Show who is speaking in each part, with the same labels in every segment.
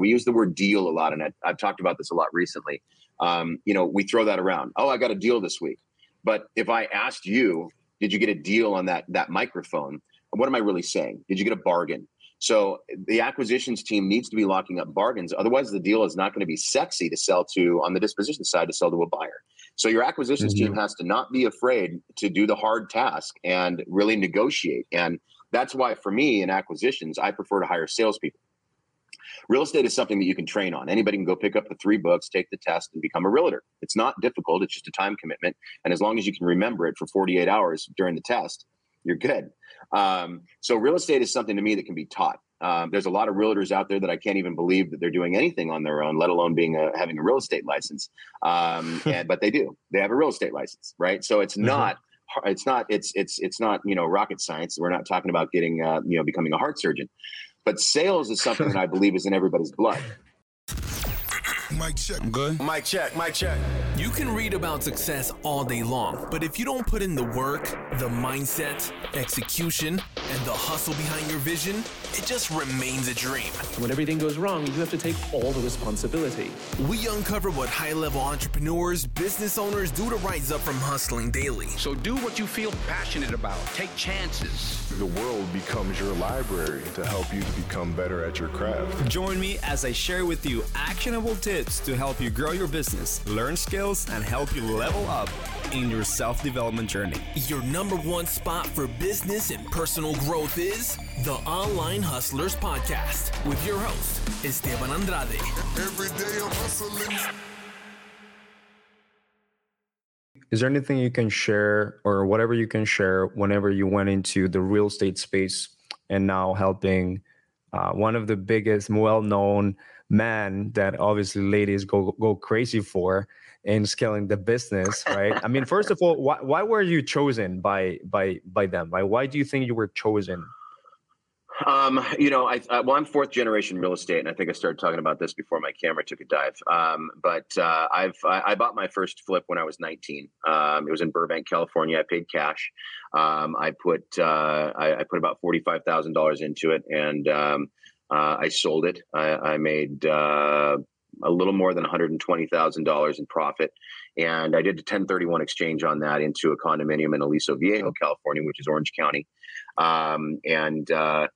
Speaker 1: We use the word deal a lot, and I, have talked about this a lot recently. Um, you know, we throw that around. Oh, I got a deal this week. But if I asked you, did you get a deal on that that microphone? What am I really saying? Did you get a bargain? So the acquisitions team needs to be locking up bargains. Otherwise, the deal is not going to be sexy to sell to on the disposition side to sell to a buyer. So your acquisitions mm-hmm. team has to not be afraid to do the hard task and really negotiate. And that's why, for me, in acquisitions, I prefer to hire salespeople. Real estate is something that you can train on. Anybody can go pick up the three books, take the test, and become a realtor. It's not difficult. It's just a time commitment. And as long as you can remember it for 48 hours during the test, you're good. Um, so real estate is something to me that can be taught. Um, there's a lot of realtors out there that I can't even believe that they're doing anything on their own, let alone being a, having a real estate license. Um, and, but they do. They have a real estate license, right? So it's mm-hmm. not. It's not. It's it's it's not. You know, rocket science. We're not talking about getting. Uh, you know, becoming a heart surgeon. But sales is something that I believe is in everybody's blood.
Speaker 2: Mic check. I'm good.
Speaker 3: Mic check. Mic check.
Speaker 4: You can read about success all day long, but if you don't put in the work, the mindset, execution, and the hustle behind your vision, it just remains a dream.
Speaker 5: When everything goes wrong, you have to take all the responsibility.
Speaker 4: We uncover what high level entrepreneurs, business owners do to rise up from hustling daily.
Speaker 6: So do what you feel passionate about, take chances.
Speaker 7: The world becomes your library to help you to become better at your craft.
Speaker 8: Join me as I share with you actionable tips to help you grow your business, learn skills, and help you level up in your self development journey.
Speaker 4: Your number one spot for business and personal growth is the Online Hustlers Podcast with your host, Esteban Andrade. Every day I'm hustling.
Speaker 9: Is there anything you can share or whatever you can share whenever you went into the real estate space and now helping uh, one of the biggest, well known man that obviously ladies go go crazy for in scaling the business right i mean first of all why, why were you chosen by by by them Why why do you think you were chosen
Speaker 1: um, you know, I, I, well, I'm fourth generation real estate, and I think I started talking about this before my camera took a dive. Um, but uh, I've I, I, bought my first flip when I was 19. Um, it was in Burbank, California. I paid cash. Um, I put uh, I, I, put about forty five thousand dollars into it, and um, uh, I sold it. I, I made uh, a little more than one hundred and twenty thousand dollars in profit, and I did a 1031 exchange on that into a condominium in Aliso Viejo, California, which is Orange County, um, and uh,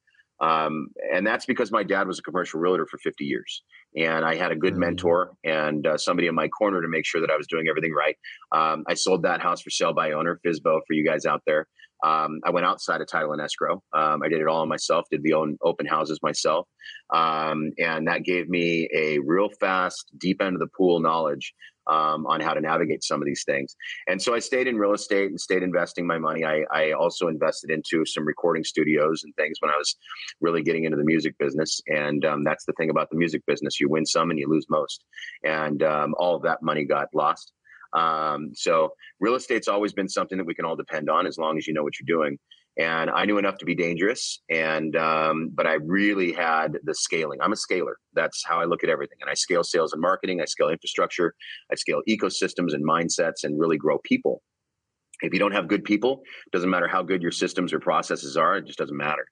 Speaker 1: um, and that's because my dad was a commercial realtor for 50 years. And I had a good mm-hmm. mentor and uh, somebody in my corner to make sure that I was doing everything right. Um, I sold that house for sale by owner, FSBO, for you guys out there. Um, I went outside of title and escrow. Um, I did it all myself, did the own open houses myself. Um, and that gave me a real fast, deep end of the pool knowledge um, on how to navigate some of these things. And so I stayed in real estate and stayed investing my money. I, I also invested into some recording studios and things when I was really getting into the music business. And um, that's the thing about the music business you win some and you lose most. And um, all of that money got lost. Um, so real estate's always been something that we can all depend on as long as you know what you're doing and I knew enough to be dangerous. And um, but I really had the scaling. I'm a scaler. That's how I look at everything. And I scale sales and marketing. I scale infrastructure. I scale ecosystems and mindsets, and really grow people. If you don't have good people, doesn't matter how good your systems or processes are. It just doesn't matter.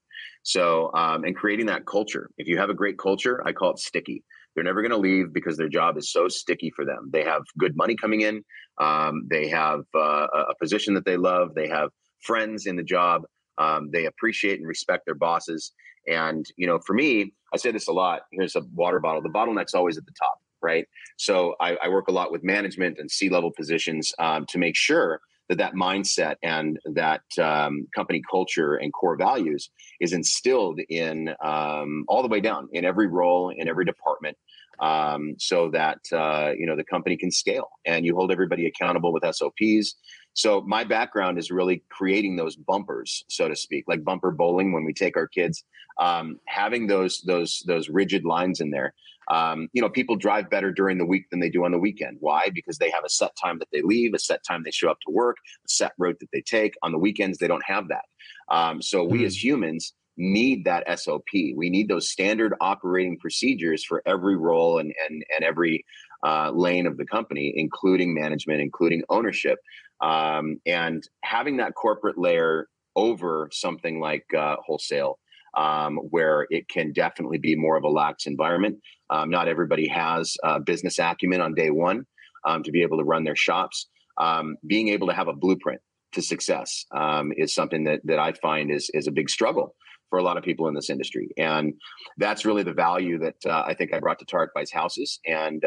Speaker 1: So, um, and creating that culture. If you have a great culture, I call it sticky. They're never going to leave because their job is so sticky for them. They have good money coming in. Um, they have uh, a position that they love. They have friends in the job. Um, they appreciate and respect their bosses. And, you know, for me, I say this a lot. Here's a water bottle. The bottleneck's always at the top, right? So I, I work a lot with management and C level positions um, to make sure that that mindset and that um, company culture and core values is instilled in um, all the way down in every role in every department um, so that uh, you know the company can scale and you hold everybody accountable with SOPs. So my background is really creating those bumpers, so to speak, like bumper bowling when we take our kids, um, having those those those rigid lines in there. Um, you know, people drive better during the week than they do on the weekend. Why? Because they have a set time that they leave, a set time they show up to work, a set route that they take. On the weekends, they don't have that. Um, so we as humans need that SOP. We need those standard operating procedures for every role and and and every uh, lane of the company, including management, including ownership, um, and having that corporate layer over something like uh, wholesale um, where it can definitely be more of a lax environment. Um, not everybody has business acumen on day one um, to be able to run their shops. Um, being able to have a blueprint to success um, is something that that I find is is a big struggle for a lot of people in this industry, and that's really the value that uh, I think I brought to Tarek Buys Houses. And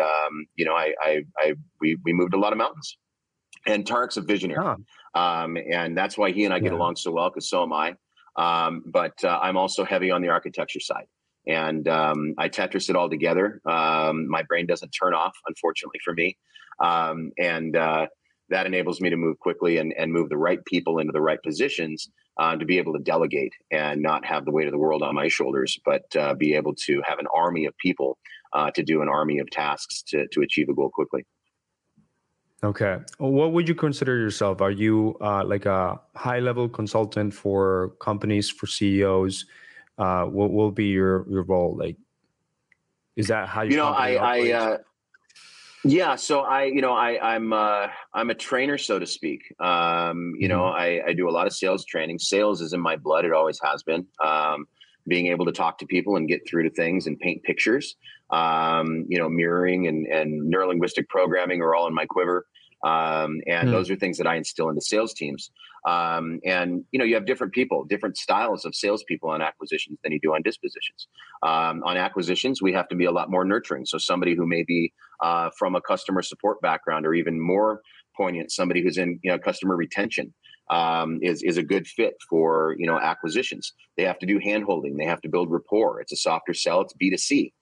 Speaker 1: you know, I, I, I we we moved a lot of mountains, and Tarek's a visionary, um, and that's why he and I get
Speaker 9: Yeah.
Speaker 1: along so well because so am I. Um, but uh, I'm also heavy on the architecture side. And um, I Tetris it all together. Um, my brain doesn't turn off, unfortunately for me. Um, and uh, that enables me to move quickly and, and move the right people into the right positions uh, to be able to delegate and not have the weight of the world on my shoulders, but uh, be able to have an army of people uh, to do an army of tasks to, to achieve a goal quickly.
Speaker 9: Okay. What would you consider yourself? Are you uh, like a high level consultant for companies, for CEOs? Uh, what will be your, your role? Like, is that how
Speaker 1: you you know i i uh yeah so i you know i i'm uh i'm a trainer so to speak um you know i i do a lot of sales training sales is in my blood it always has been um being able to talk to people and get through to things and paint pictures um you know mirroring and and neurolinguistic programming are all in my quiver um and
Speaker 9: Hmm.
Speaker 1: those are things that i instill into sales teams um and you know you have different people different styles of salespeople on acquisitions than you do on dispositions um, on acquisitions, we have to be a lot more nurturing. So somebody who may be uh, from a customer support background, or even more poignant, somebody who's in you know customer retention um, is is a good fit for you know acquisitions. They have to do hand holding. They have to build rapport. It's a softer sell. It's B two C.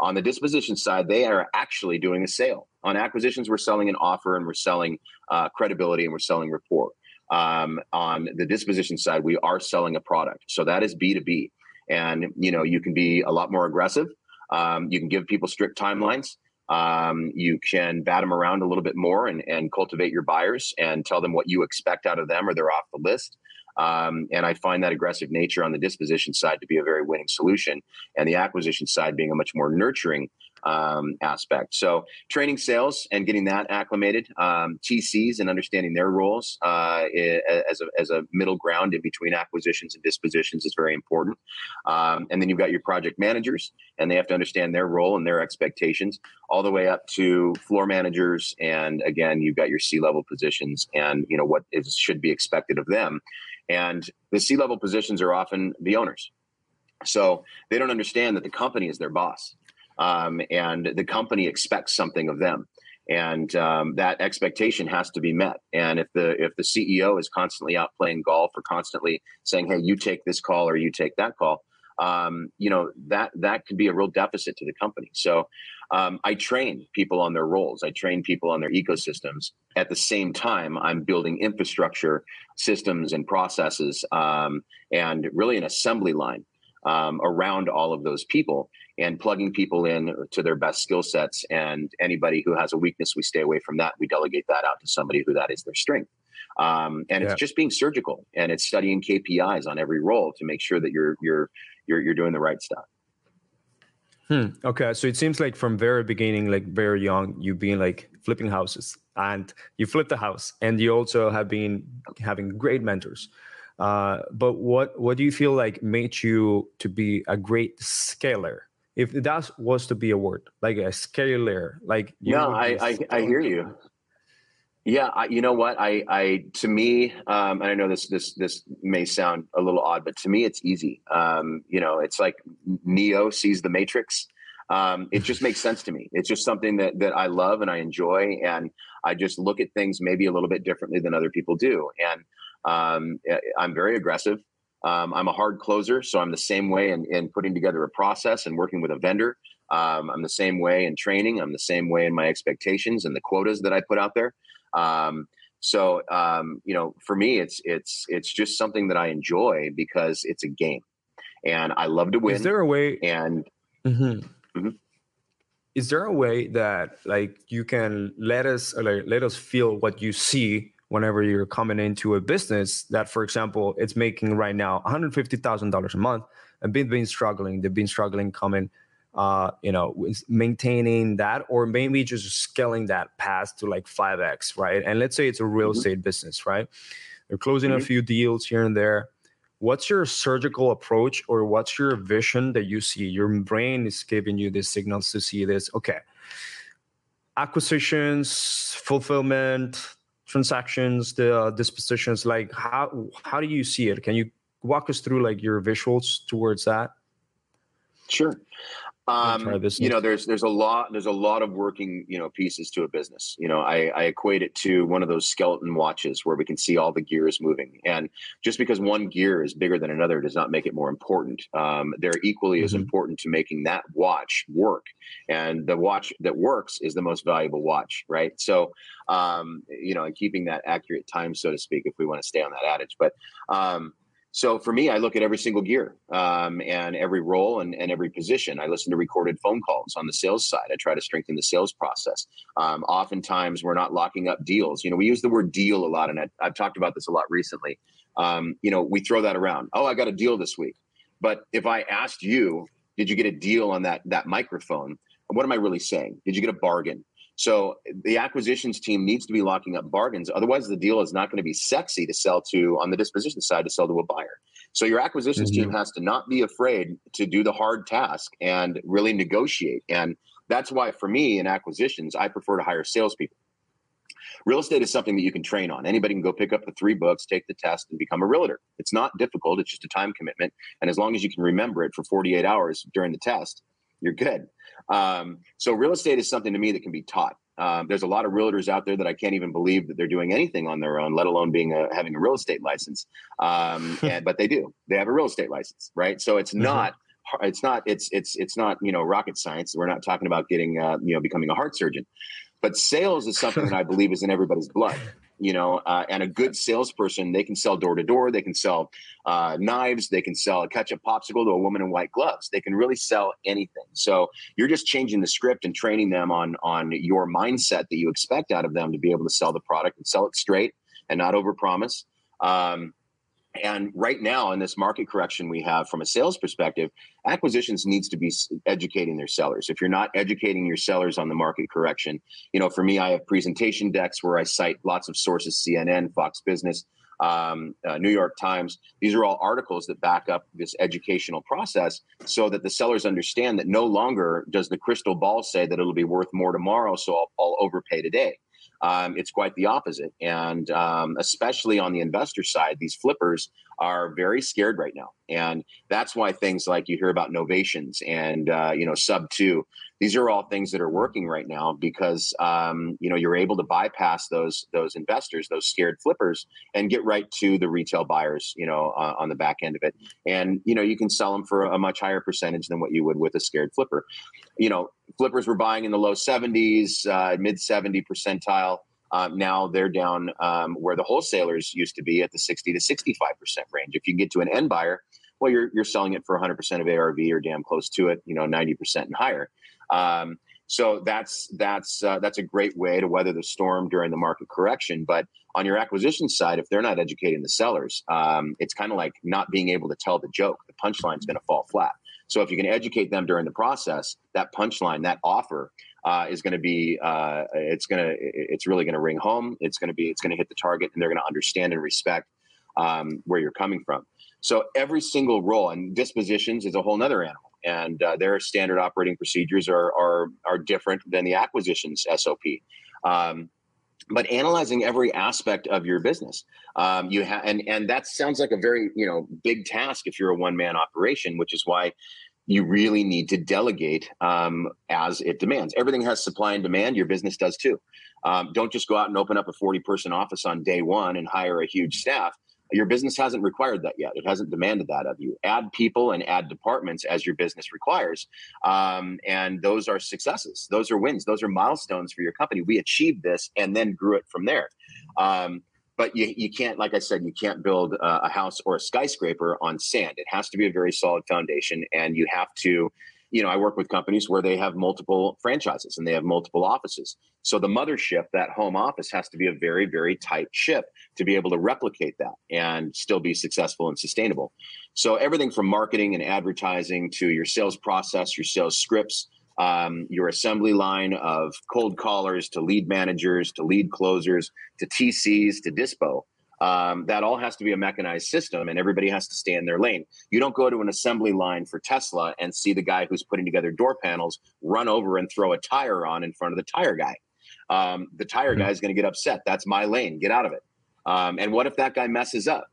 Speaker 1: On the disposition side, they are actually doing a sale. On acquisitions, we're selling an offer and we're selling uh, credibility and we're selling rapport. Um, on the disposition side, we are selling a product. So that is B two B and you know you can be a lot more aggressive um, you can give people strict timelines um, you can bat them around a little bit more and, and cultivate your buyers and tell them what you expect out of them or they're off the list um, and i find that aggressive nature on the disposition side to be a very winning solution and the acquisition side being a much more nurturing um, aspect so training sales and getting that acclimated um, tcs and understanding their roles uh, as, a, as a middle ground in between acquisitions and dispositions is very important um, and then you've got your project managers, and they have to understand their role and their expectations, all the way up to floor managers. And again, you've got your C level positions, and you know what is should be expected of them. And the C level positions are often the owners, so they don't understand that the company is their boss, um, and the company expects something of them and um, that expectation has to be met. And if the if the CEO is constantly out playing golf or constantly saying, "Hey, you take this call or you take that call," um, you know that that could be a real deficit to the company. So um, I train people on their roles. I train people on their ecosystems. At the same time, I'm building infrastructure, systems, and processes, um, and really an assembly line um, around all of those people and plugging people in to their best skill sets. And anybody who has a weakness, we stay away from that. We delegate that out to somebody who that is their strength. Um, and
Speaker 9: Yeah.
Speaker 1: it's just being surgical and it's studying KPIs on every role to make sure that you're you're you're you're doing the right stuff.
Speaker 9: Hmm. Okay, so it seems like from very beginning, like very young, you've been like flipping houses, and you flipped the house, and you also have been having great mentors. Uh, but what what do you feel like made you to be a great scaler? If that was to be a word, like a scaler, like you
Speaker 1: no, I, I I hear you. Yeah, I, you know what? I I to me, um, and I know this this this may sound a little odd, but to me, it's easy. Um, you know, it's like Neo sees the Matrix. Um, it just makes sense to me. It's just something that that I love and I enjoy, and I just look at things maybe a little bit differently than other people do. And um, I- I'm very aggressive. Um, I'm a hard closer, so I'm the same way in, in putting together a process and working with a vendor. Um, I'm the same way in training. I'm the same way in my expectations and the quotas that I put out there. Um, so um, you know, for me, it's it's it's just something that I enjoy because it's a game, and I love to win.
Speaker 9: Is there a way?
Speaker 1: and
Speaker 9: mm-hmm.
Speaker 1: Mm-hmm.
Speaker 9: Is there a way that like you can let us like let us feel what you see whenever you're coming into a business that, for example, it's making right now one hundred fifty thousand dollars a month and been been struggling. They've been struggling coming, uh, you know, maintaining that or maybe just scaling that path to like five x, right? And let's say it's a real
Speaker 1: Mhm.
Speaker 9: estate business, right? They're closing a
Speaker 1: Mhm.
Speaker 9: few deals here and there what's your surgical approach or what's your vision that you see your brain is giving you these signals to see this okay acquisitions fulfillment transactions the uh, dispositions like how how do you see it can you walk us through like your visuals towards that
Speaker 1: sure um, you know, there's there's a lot there's a lot of working you know pieces to a business. You know, I, I equate it to one of those skeleton watches where we can see all the gears moving, and just because one gear is bigger than another does not make it more important. Um, they're equally mm-hmm. as important to making that watch work, and the watch that works is the most valuable watch, right? So, um, you know, and keeping that accurate time, so to speak, if we want to stay on that adage, but um, so for me, I look at every single gear um, and every role and, and, every position. I listen to recorded phone calls on the sales side. I try to strengthen the sales process. Um, oftentimes, we're not locking up deals. You know, we use the word deal a lot, and I, have talked about this a lot recently. Um, you know, we throw that around. Oh, I got a deal this week. But if I asked you, did you get a deal on that that microphone? What am I really saying? Did you get a bargain? So the acquisitions team needs to be locking up bargains. Otherwise, the deal is not going to be sexy to sell to on the disposition side to sell to a buyer. So your acquisitions mm-hmm. team has to not be afraid to do the hard task and really negotiate. And that's why for me in acquisitions, I prefer to hire salespeople. Real estate is something that you can train on. Anybody can go pick up the three books, take the test, and become a realtor. It's not difficult. It's just a time commitment. And as long as you can remember it for 48 hours during the test, you're good. Um, so real estate is something to me that can be taught. Um, there's a lot of realtors out there that I can't even believe that they're doing anything on their own, let alone being a, having a real estate license. Um, and, but they do. They have a real estate license, right? So it's mm-hmm. not. It's not. It's it's it's not. You know, rocket science. We're not talking about getting. Uh, you know, becoming a heart surgeon. But sales is something that I believe is in everybody's blood you know, uh, and a good salesperson, they can sell door to door, they can sell uh, knives, they can sell a ketchup popsicle to a woman in white gloves. They can really sell anything. So you're just changing the script and training them on on your mindset that you expect out of them to be able to sell the product and sell it straight and not overpromise. Um, and right now, in this market correction we have from a sales perspective, acquisitions needs to be educating their sellers. If you're not educating your sellers on the market correction, you know, for me, I have presentation decks where I cite lots of sources: CNN, Fox Business, um, uh, New York Times. These are all articles that back up this educational process, so that the sellers understand that no longer does the crystal ball say that it'll be worth more tomorrow, so I'll, I'll overpay today. Um, it's quite the opposite. And um, especially on the investor side, these flippers are very scared right now. And that's why things like you hear about novations and, uh, you know, sub two, these are all things that are working right now because, um, you know, you're able to bypass those, those investors, those scared flippers and get right to the retail buyers, you know, uh, on the back end of it. And, you know, you can sell them for a much higher percentage than what you would with a scared flipper. You know, flippers were buying in the low 70s, uh, mid 70 percentile. Um, now they're down um, where the wholesalers used to be at the 60 to 65% range. If you can get to an end buyer, well, you're, you're selling it for 100% of ARV or damn close to it, you know, 90% and higher. Um, so that's that's uh, that's a great way to weather the storm during the market correction. But on your acquisition side, if they're not educating the sellers, um, it's kind of like not being able to tell the joke. The punchline is going to fall flat. So if you can educate them during the process, that punchline, that offer uh, is going to be uh, it's going to it's really going to ring home. It's going to be it's going to hit the target, and they're going to understand and respect um, where you're coming from. So every single role and dispositions is a whole nother animal, and uh, their standard operating procedures are are are different than the acquisitions SOP. Um, but analyzing every aspect of your business um, you have and and that sounds like a very you know big task if you're a one man operation which is why you really need to delegate um, as it demands everything has supply and demand your business does too um, don't just go out and open up a 40 person office on day one and hire a huge staff your business hasn't required that yet. It hasn't demanded that of you. Add people and add departments as your business requires. Um, and those are successes. Those are wins. Those are milestones for your company. We achieved this and then grew it from there. Um, but you, you can't, like I said, you can't build a, a house or a skyscraper on sand. It has to be a very solid foundation, and you have to you know, I work with companies where they have multiple franchises and they have multiple offices. So the mothership, that home office, has to be a very, very tight ship to be able to replicate that and still be successful and sustainable. So everything from marketing and advertising to your sales process, your sales scripts, um, your assembly line of cold callers to lead managers to lead closers to TCs to dispo Um, that all has to be a mechanized system and everybody has to stay in their lane. You don't go to an assembly line for Tesla and see the guy who's putting together door panels run over and throw a tire on in front of the tire guy. Um, the tire guy is going to get upset. That's my lane. Get out of it. Um, and what if that guy messes up?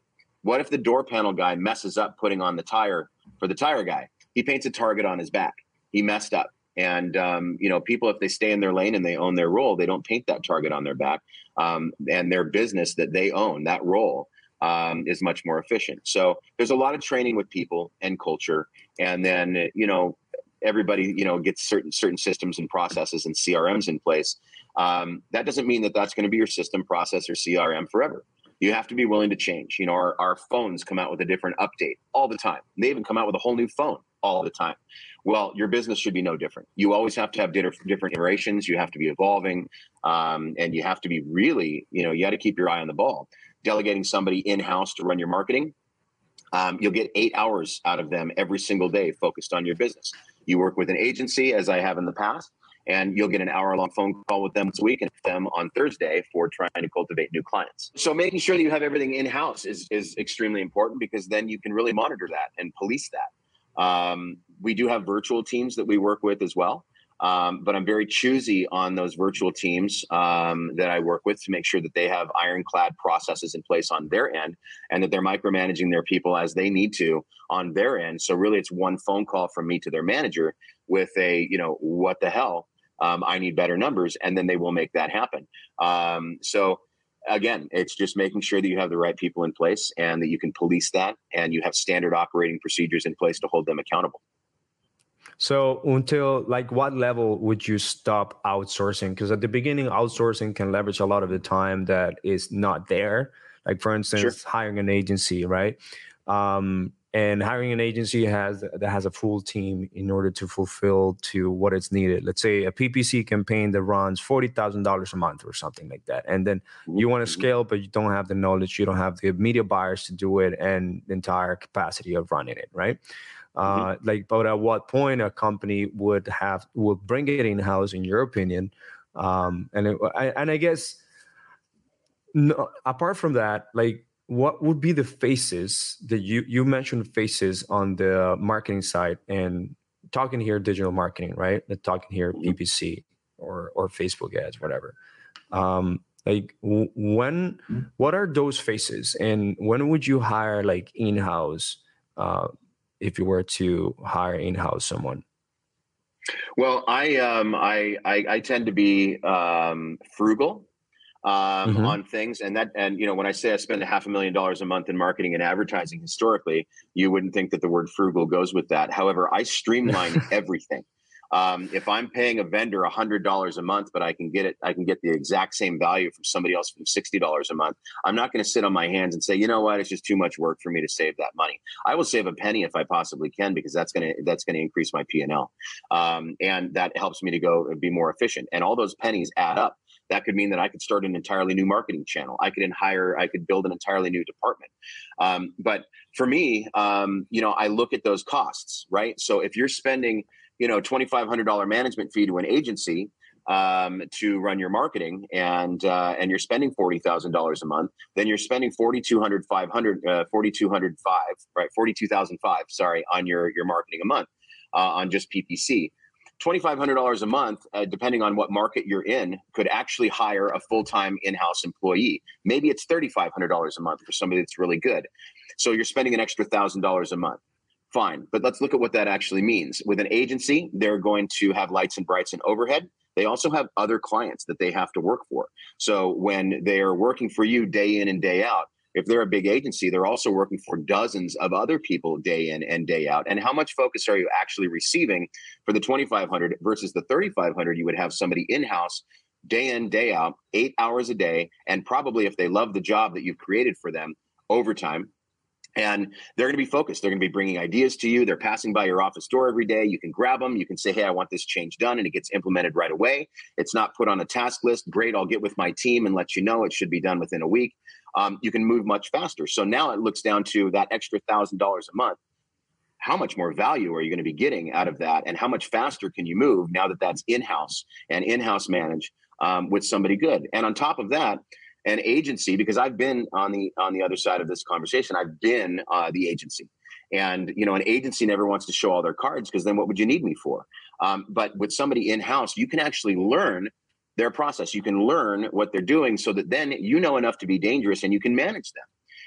Speaker 1: What if the door panel guy messes up putting on the tire for the tire guy? He paints a target on his back. He messed up. And um, you know, people if they stay in their lane and they own their role, they don't paint that target on their back. Um, and their business that they own, that role, um, is much more efficient. So there's a lot of training with people and culture, and then you know everybody you know gets certain certain systems and processes and CRMs in place. Um, that doesn't mean that that's going to be your system, process, or CRM forever. You have to be willing to change. You know, our, our phones come out with a different update all the time. They even come out with a whole new phone all the time. Well, your business should be no different. You always have to have different iterations. You have to be evolving, um, and you have to be really, you know, you got to keep your eye on the ball. Delegating somebody in house to run your marketing, um, you'll get eight hours out of them every single day focused on your business. You work with an agency, as I have in the past, and you'll get an hour long phone call with them this week and them on Thursday for trying to cultivate new clients. So making sure that you have everything in house is is extremely important because then you can really monitor that and police that. Um, we do have virtual teams that we work with as well. Um, but I'm very choosy on those virtual teams um, that I work with to make sure that they have ironclad processes in place on their end and that they're micromanaging their people as they need to on their end. So really, it's one phone call from me to their manager with a, you know, what the hell? Um, I need better numbers, and then they will make that happen. Um, so again, it's just making sure that you have the right people in place and that you can police that and you have standard operating procedures in place to hold them accountable.
Speaker 9: So until like what level would you stop outsourcing? Because at the beginning, outsourcing can leverage a lot of the time that is not there. Like for instance, sure. hiring an agency, right? Um, and hiring an agency has that has a full team in order to fulfill to what it's needed. Let's say a PPC campaign that runs forty thousand dollars a month or something like that, and then you want to mm-hmm. scale, but you don't have the knowledge, you don't have the media buyers to do it, and the entire capacity of running it, right? Mm-hmm. Uh, like, but at what point a company would have would bring it in house, in your opinion? Um, and it, I, and I guess no, apart from that, like what would be the faces that you you mentioned faces on the marketing side and talking here digital marketing right? The talking here mm-hmm. ppc or or facebook ads whatever. Um like when mm-hmm. what are those faces? And when would you hire like in-house uh if you were to hire in-house someone?
Speaker 1: Well i um i i, I tend to be um frugal um, mm-hmm. on things. And that, and you know, when I say I spend a half a million dollars a month in marketing and advertising historically, you wouldn't think that the word frugal goes with that. However, I streamline everything. Um, if I'm paying a vendor a hundred dollars a month, but I can get it, I can get the exact same value from somebody else from sixty dollars a month. I'm not going to sit on my hands and say, you know what, it's just too much work for me to save that money. I will save a penny if I possibly can because that's going to that's going to increase my P and L, um, and that helps me to go be more efficient. And all those pennies add up that could mean that I could start an entirely new marketing channel. I could hire, I could build an entirely new department. Um, but for me, um, you know, I look at those costs, right? So if you're spending, you know, twenty five hundred dollar management fee to an agency um, to run your marketing, and uh, and you're spending forty thousand dollars a month, then you're spending forty two hundred five hundred uh, forty two hundred five right forty two thousand five sorry on your your marketing a month uh, on just PPC. $2,500 a month, uh, depending on what market you're in, could actually hire a full time in house employee. Maybe it's $3,500 a month for somebody that's really good. So you're spending an extra $1,000 a month. Fine. But let's look at what that actually means. With an agency, they're going to have lights and brights and overhead. They also have other clients that they have to work for. So when they're working for you day in and day out, if they're a big agency, they're also working for dozens of other people day in and day out. And how much focus are you actually receiving for the 2,500 versus the 3,500? You would have somebody in house day in, day out, eight hours a day. And probably if they love the job that you've created for them, overtime, and they're going to be focused. They're going to be bringing ideas to you. They're passing by your office door every day. You can grab them. You can say, Hey, I want this change done. And it gets implemented right away. It's not put on a task list. Great. I'll get with my team and let you know it should be done within a week um, you can move much faster. So now it looks down to that extra thousand dollars a month. How much more value are you going to be getting out of that, and how much faster can you move now that that's in house and in house managed um, with somebody good? And on top of that, an agency because I've been on the on the other side of this conversation. I've been uh, the agency, and you know, an agency never wants to show all their cards because then what would you need me for? Um, but with somebody in house, you can actually learn their process. You can learn what they're doing so that then you know enough to be dangerous and you can manage them.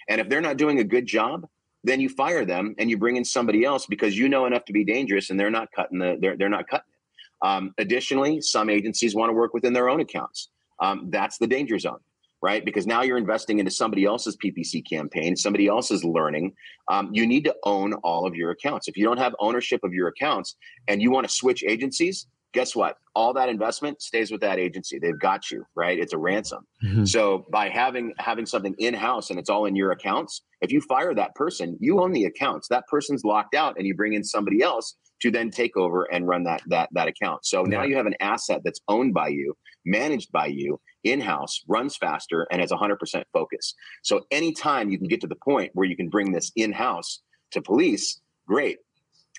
Speaker 1: And if they're not doing a good job, then you fire them and you bring in somebody else because you know enough to be dangerous and they're not cutting the they're they're not cutting it. Um, additionally, some agencies want to work within their own accounts. Um, that's the danger zone, right? Because now you're investing into somebody else's PPC campaign, somebody else's learning. Um, you need to own all of your accounts. If you don't have ownership of your accounts and you want to switch agencies, guess what? All that investment stays with that agency. They've got you, right? It's a ransom. Mm-hmm. So by having having something in house and it's all in your accounts, if you fire that person, you own the accounts. That person's locked out, and you bring in somebody else to then take over and run that that that account. So now you have an asset that's owned by you, managed by you, in house, runs faster, and has 100% focus. So anytime you can get to the point where you can bring this in house to police, great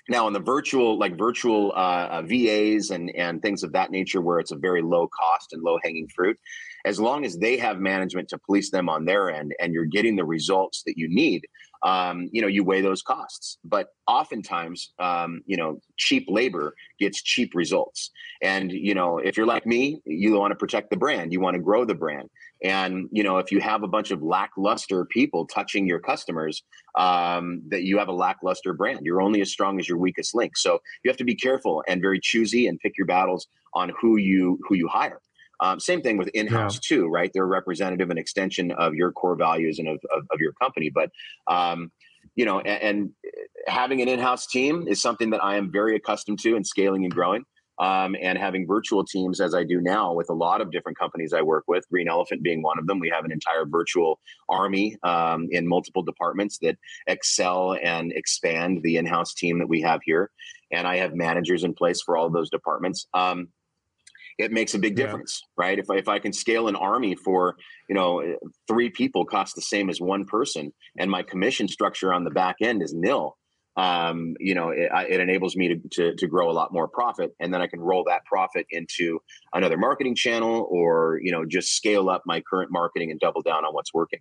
Speaker 1: now on the virtual like virtual uh, uh vas and and things of that nature where it's a very low cost and low hanging fruit as long as they have management to police them on their end and you're getting the results that you need um, you know you weigh those costs. But oftentimes um, you know cheap labor gets cheap results. And you know if you're like me you want to protect the brand you want to grow the brand. And you know if you have a bunch of lackluster people touching your customers um, that you have a lackluster brand. You're only as strong as your weakest link. So you have to be careful and very choosy and pick your battles on who you who you hire um, same thing with in-house yeah. too, right? They're representative and extension of your core values and of, of, of your company. But um, you know, and, and, having an in-house team is something that I am very accustomed to and scaling and growing. Um, and having virtual teams as I do now with a lot of different companies I work with, Green Elephant being one of them. We have an entire virtual army um, in multiple departments that excel and expand the in-house team that we have here. And I have managers in place for all of those departments. Um, it makes a big difference, yeah. right? If I, if I can scale an army for, you know, three people cost the same as one person and my commission structure on the back end is nil, um, you know, it, it enables me to, to, to, grow a lot more profit. And then I can roll that profit into another marketing channel or, you know, just scale up my current marketing and double down on what's working.